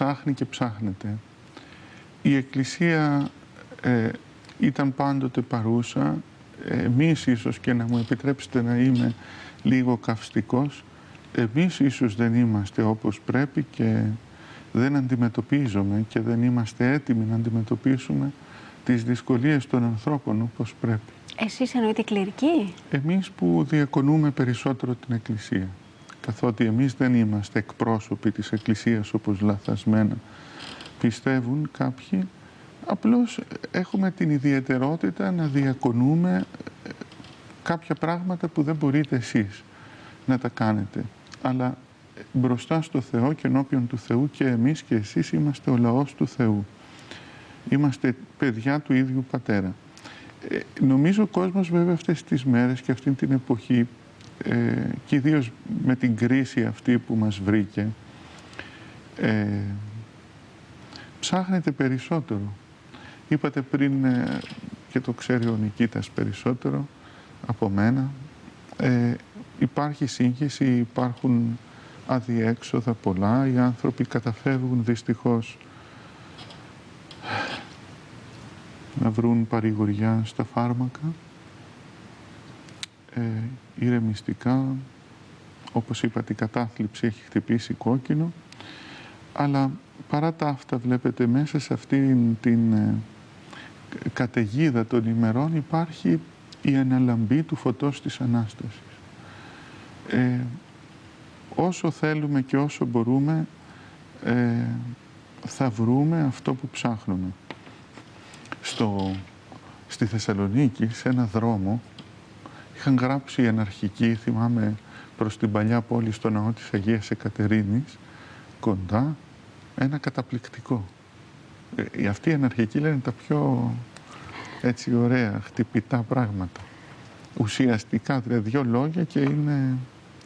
ψάχνει και ψάχνεται. Η Εκκλησία ε, ήταν πάντοτε παρούσα. Εμείς ίσως και να μου επιτρέψετε να είμαι λίγο καυστικός, εμείς ίσως δεν είμαστε όπως πρέπει και δεν αντιμετωπίζουμε και δεν είμαστε έτοιμοι να αντιμετωπίσουμε τις δυσκολίες των ανθρώπων όπως πρέπει. Εσείς εννοείτε κληρική; Εμείς που διακονούμε περισσότερο την Εκκλησία. Καθότι εμείς δεν είμαστε εκπρόσωποι της Εκκλησίας όπως λαθασμένα πιστεύουν κάποιοι, απλώς έχουμε την ιδιαιτερότητα να διακονούμε ε, κάποια πράγματα που δεν μπορείτε εσείς να τα κάνετε. Αλλά μπροστά στο Θεό και ενώπιον του Θεού και εμείς και εσείς είμαστε ο λαός του Θεού. Είμαστε παιδιά του ίδιου Πατέρα. Ε, νομίζω ο κόσμος βέβαια αυτές τις μέρες και αυτή την εποχή ε, και ιδίως με την κρίση αυτή που μας βρήκε ε, ψάχνεται περισσότερο. Είπατε πριν ε, και το ξέρει ο Νικήτας περισσότερο από μένα ε, υπάρχει σύγχυση, υπάρχουν αδιέξοδα πολλά, οι άνθρωποι καταφεύγουν δυστυχώς να βρουν παρηγοριά στα φάρμακα, ε, ηρεμιστικά, όπως είπατε η κατάθλιψη έχει χτυπήσει κόκκινο, αλλά παρά τα αυτά βλέπετε μέσα σε αυτήν την ε, καταιγίδα των ημερών υπάρχει η αναλαμπή του φωτός της Ανάστασης. Ε, όσο θέλουμε και όσο μπορούμε ε, θα βρούμε αυτό που ψάχνουμε. Στο, στη Θεσσαλονίκη, σε ένα δρόμο, είχαν γράψει οι αναρχικοί, θυμάμαι, προς την παλιά πόλη στο ναό της Αγίας Εκατερίνης, κοντά, ένα καταπληκτικό. Ε, αυτοί οι αναρχικοί λένε τα πιο έτσι ωραία, χτυπητά πράγματα. Ουσιαστικά, δηλαδή δύο λόγια και είναι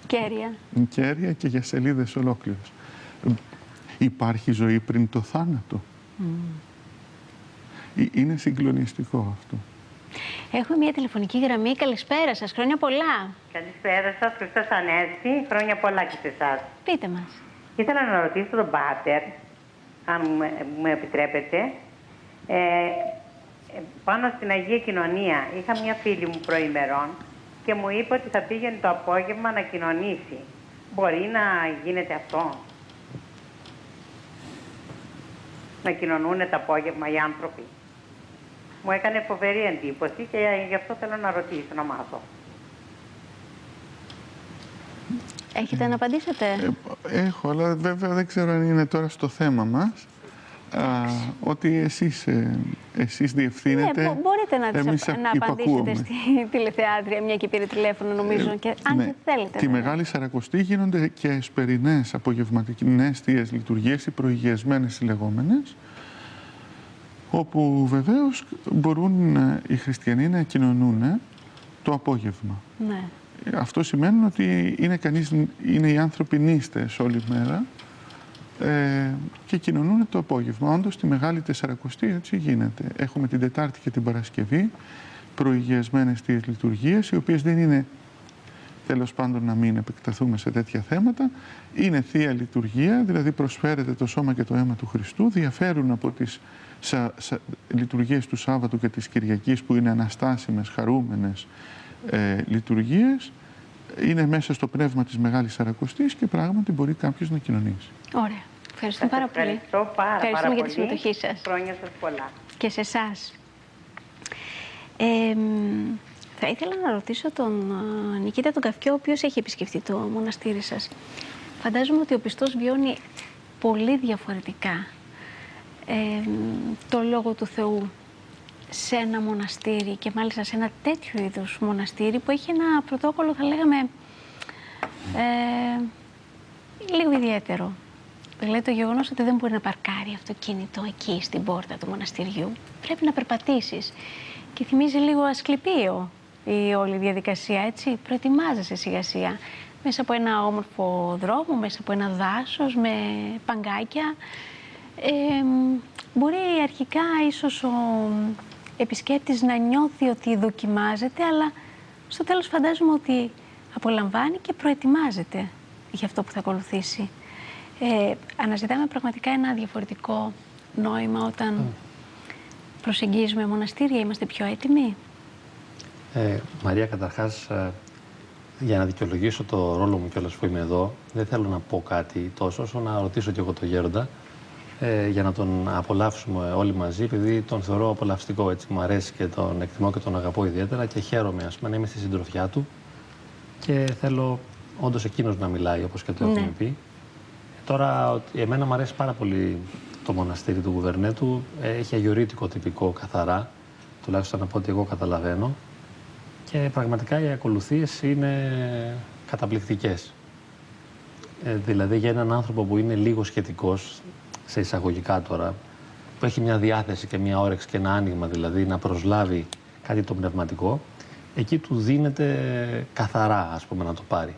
Κέρια. Κέρια και για σελίδες ολόκληρες. Υπάρχει ζωή πριν το θάνατο. Ε, είναι συγκλονιστικό αυτό. Έχουμε μια τηλεφωνική γραμμή. Καλησπέρα σας. Χρόνια πολλά. Καλησπέρα σας. Χριστός Ανέστη. Χρόνια πολλά και σε εσάς. Πείτε μας. Ήθελα να ρωτήσω τον Πάτερ, αν μου επιτρέπετε. Ε, ε, πάνω στην Αγία Κοινωνία είχα μια φίλη μου προημερών και μου είπε ότι θα πήγαινε το απόγευμα να κοινωνήσει. Μπορεί να γίνεται αυτό; Να κοινωνούν το απόγευμα οι άνθρωποι; Μου έκανε φοβερή εντύπωση και γι' αυτό θέλω να ρωτήσω, να μάθω. Έχετε να απαντήσετε; Ε, έχω, αλλά βέβαια δεν ξέρω αν είναι τώρα στο θέμα μας ότι εσείς, ε, εσείς διευθύνετε. Ναι, μπορείτε να, εμείς να απαντήσετε στη τηλεθεάτρια, μια και πήρε τηλέφωνο νομίζω, ε, και, αν ναι. θέλετε. Τη Μεγάλη Σαρακοστή γίνονται και εσπερινές απογευματικές θείες λειτουργίες, οι προηγιασμένες οι λεγόμενες, όπου βεβαίως μπορούν ε, οι χριστιανοί να κοινωνούν το απόγευμα. Ναι. Αυτό σημαίνει ότι είναι, κανείς, είναι οι άνθρωποι νήστες όλη μέρα ε, και κοινωνούν το απόγευμα. Όντως τη Μεγάλη Τεσσαρακοστή έτσι γίνεται. Έχουμε την Τετάρτη και την Παρασκευή προηγιασμένες τις λειτουργίες, οι οποίες δεν είναι, τέλος πάντων να μην επεκταθούμε σε τέτοια θέματα, είναι Θεία Λειτουργία, δηλαδή προσφέρεται το σώμα και το αίμα του Χριστού, διαφέρουν από τις σα, σα, λειτουργίες του Σάββατου και της Κυριακής που είναι αναστάσιμες, χαρούμενες ε, λειτουργίες, είναι μέσα στο πνεύμα της Μεγάλης Σαρακοστής και πράγματι μπορεί κάποιος να κοινωνήσει. Ωραία. Ευχαριστώ πάρα πολύ. Ευχαριστώ πάρα, Ευχαριστούμε πάρα για τη συμμετοχή σας. Χρόνια σας πολλά. Και σε εσάς. Ε, θα ήθελα να ρωτήσω τον uh, Νικήτα τον Καυκιό, ο οποίος έχει επισκεφτεί το μοναστήρι σας. Φαντάζομαι ότι ο πιστός βιώνει πολύ διαφορετικά ε, το Λόγο του Θεού σε ένα μοναστήρι και μάλιστα σε ένα τέτοιο είδους μοναστήρι που έχει ένα πρωτόκολλο, θα λέγαμε, ε, λίγο ιδιαίτερο. Δηλαδή το γεγονός ότι δεν μπορεί να παρκάρει αυτοκίνητο εκεί στην πόρτα του μοναστηριού. Πρέπει να περπατήσεις. Και θυμίζει λίγο ασκληπίο η όλη διαδικασία, έτσι. Προετοιμάζεσαι σιγά σιγά. Μέσα από ένα όμορφο δρόμο, μέσα από ένα δάσος, με παγκάκια. Ε, μπορεί αρχικά ίσως ο επισκέπτης να νιώθει ότι δοκιμάζεται, αλλά στο τέλος φαντάζομαι ότι απολαμβάνει και προετοιμάζεται για αυτό που θα ακολουθήσει. Ε, αναζητάμε πραγματικά ένα διαφορετικό νόημα όταν προσεγγίζουμε μοναστήρια. Είμαστε πιο έτοιμοι; Ε, Μαρία, καταρχάς, ε, για να δικαιολογήσω το ρόλο μου κιόλας που είμαι εδώ, δεν θέλω να πω κάτι τόσο, όσο να ρωτήσω κι εγώ τον Γέροντα, ε, για να τον απολαύσουμε όλοι μαζί, επειδή τον θεωρώ απολαυστικό, έτσι μου αρέσει και τον εκτιμώ και τον αγαπώ ιδιαίτερα και χαίρομαι, ας πούμε, να είμαι στη συντροφιά του και θέλω όντως εκείνος να μιλάει, όπως και το Ναι. έχουμε πει. Τώρα, ότι- εμένα μου αρέσει πάρα πολύ το μοναστήρι του Γουβερνέτου. Ε, Έχει αγιορείτικο τυπικό καθαρά, τουλάχιστον από ό,τι εγώ καταλαβαίνω. Και πραγματικά οι ακολουθίες είναι καταπληκτικές. Ε, δηλαδή για έναν άνθρωπο που είναι λίγο σχετικός, σε εισαγωγικά τώρα, που έχει μια διάθεση και μια όρεξη και ένα άνοιγμα δηλαδή να προσλάβει κάτι το πνευματικό, εκεί του δίνεται καθαρά ας πούμε να το πάρει.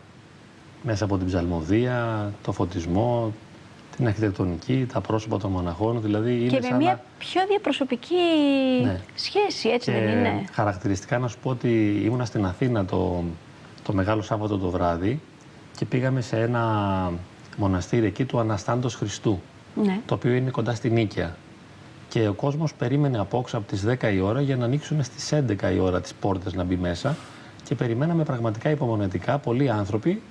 Μέσα από την ψαλμοδία, το φωτισμό, την αρχιτεκτονική, τα πρόσωπα των μοναχών, δηλαδή είναι και με σαν μια να... πιο διαπροσωπική Ναι. σχέση, έτσι Και δεν είναι; χαρακτηριστικά να σου πω ότι ήμουνα στην Αθήνα το, το Μεγάλο Σάββατο το βράδυ και πήγαμε σε ένα μοναστήρι εκεί του Αναστάντος Χριστού, Ναι. το οποίο είναι κοντά στην Νίκαια. Και ο κόσμος περίμενε απόξω από τις 10 η ώρα για να ανοίξουν στις 11 η ώρα τις πόρτες να μπει μέσα και περιμέναμε πραγματικά υπομονετικά πολλοί άνθρωποι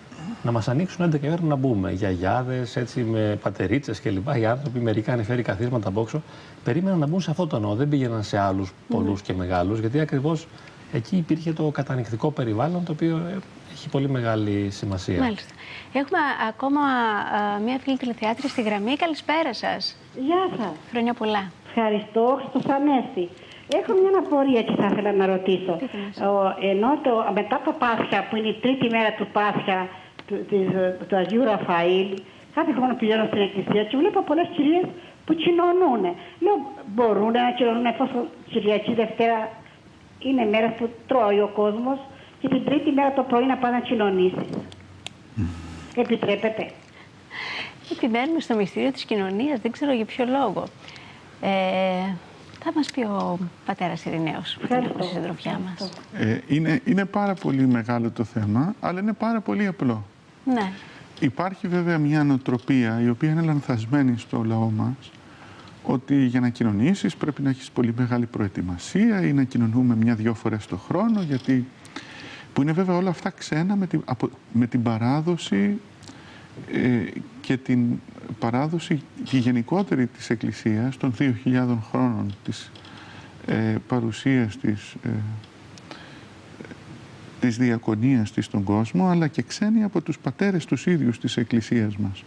να μας ανοίξουν 11 η ώρα να μπούμε. Γιαγιάδες, έτσι με πατερίτσες κλπ. Οι άνθρωποι, μερικά είχαν φέρει καθίσματα από έξω, περίμεναν να μπουν σε αυτό το ναό. Δεν πήγαιναν σε άλλους πολλούς και μεγάλους, γιατί ακριβώς εκεί υπήρχε το κατανοιχτικό περιβάλλον το οποίο ε, έχει πολύ μεγάλη σημασία. Μάλιστα. Έχουμε α- ακόμα α, μία φίλη τηλεθεάτρια στη γραμμή. Καλησπέρα σας. Γεια σας. Χρόνια πολλά. Ευχαριστώ, Χριστός Ανέστη. Έχω μια απορία και θα ήθελα να ρωτήσω. Πείτε μας. Ο, ενώ το, μετά το Πάσχα, που είναι η τρίτη μέρα του Πάσχα του, της, του Αγίου Ραφαήλ, κάθε χρόνο πηγαίνω στην εκκλησία και βλέπω πολλές κυρίες που κοινωνούν. Λέω, μπορούν να κοινωνούν εφόσον Κυριακή Δευτέρα; Είναι μέρα που τρώει ο κόσμος και την τρίτη μέρα το πρωί να πάει να κοινωνήσεις. Επιτρέπετε. Επιμένουμε στο μυστήριο της κοινωνίας, δεν ξέρω για ποιο λόγο. Ε, θα μας πει ο πατέρας Ειρηναίος που την έχουμε στη συντροφιά μας. Ε, είναι, είναι πάρα πολύ μεγάλο το θέμα, αλλά είναι πάρα πολύ απλό. Ναι. Υπάρχει βέβαια μια νοοτροπία η οποία είναι λανθασμένη στο λαό μας ότι για να κοινωνήσεις πρέπει να έχεις πολύ μεγάλη προετοιμασία ή να κοινωνούμε μια-δυο φορές το χρόνο γιατί που είναι βέβαια όλα αυτά ξένα με την, από, με την παράδοση ε, και την παράδοση τη γενικότερη της Εκκλησίας των 2.000 χρόνων της ε, παρουσίας της ε, της διακονίας της στον κόσμο, αλλά και ξένοι από τους πατέρες τους ίδιους της Εκκλησίας μας.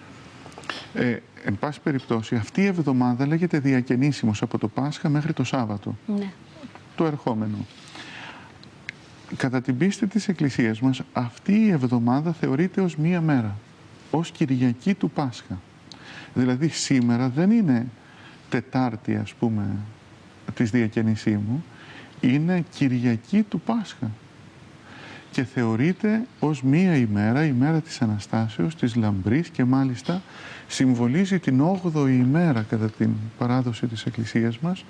Ε, εν πάση περιπτώσει, αυτή η εβδομάδα λέγεται διακαινήσιμος από το Πάσχα μέχρι το Σάββατο, ναι. το ερχόμενο. Κατά την πίστη της Εκκλησίας μας, αυτή η εβδομάδα θεωρείται ως μία μέρα, ως Κυριακή του Πάσχα. Δηλαδή σήμερα δεν είναι Τετάρτη, ας πούμε, της διακαινησίμου, είναι Κυριακή του Πάσχα και θεωρείται ως μία ημέρα, η μέρα της Αναστάσεως, της Λαμπρής και μάλιστα συμβολίζει την 8η ημέρα κατά την παράδοση της Εκκλησίας μας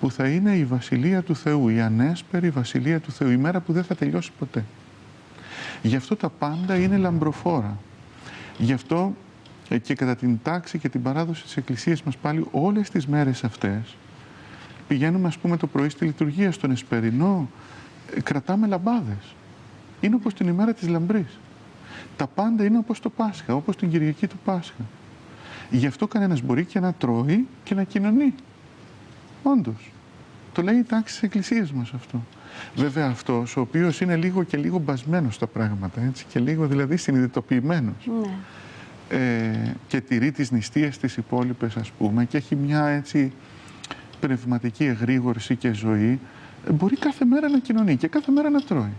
που θα είναι η Βασιλεία του Θεού, η ανέσπερη Βασιλεία του Θεού, η μέρα που δεν θα τελειώσει ποτέ. Γι' αυτό τα πάντα είναι λαμπροφόρα. Γι' αυτό ε, και κατά την τάξη και την παράδοση της Εκκλησίας μας πάλι όλες τις μέρες αυτές πηγαίνουμε ας πούμε το πρωί στη λειτουργία, στον Εσπερινό, ε, κρατάμε λαμπάδες. Είναι όπως την ημέρα της λαμπρής. Τα πάντα είναι όπως το Πάσχα, όπως την Κυριακή του Πάσχα. Γι' αυτό κανένας μπορεί και να τρώει και να κοινωνεί. Όντως. Το λέει η τάξη της Εκκλησίας μας αυτό. Βέβαια αυτός ο οποίος είναι λίγο και λίγο μπασμένος στα πράγματα, έτσι, και λίγο δηλαδή συνειδητοποιημένος ναι. ε, και τηρεί τις νηστείες τις υπόλοιπες ας πούμε και έχει μια έτσι πνευματική εγρήγορση και ζωή ε, μπορεί κάθε μέρα να κοινωνεί και κάθε μέρα να τρώει.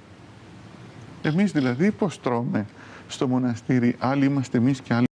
Εμείς δηλαδή πώς τρώμε στο μοναστήρι, άλλοι είμαστε εμείς και άλλοι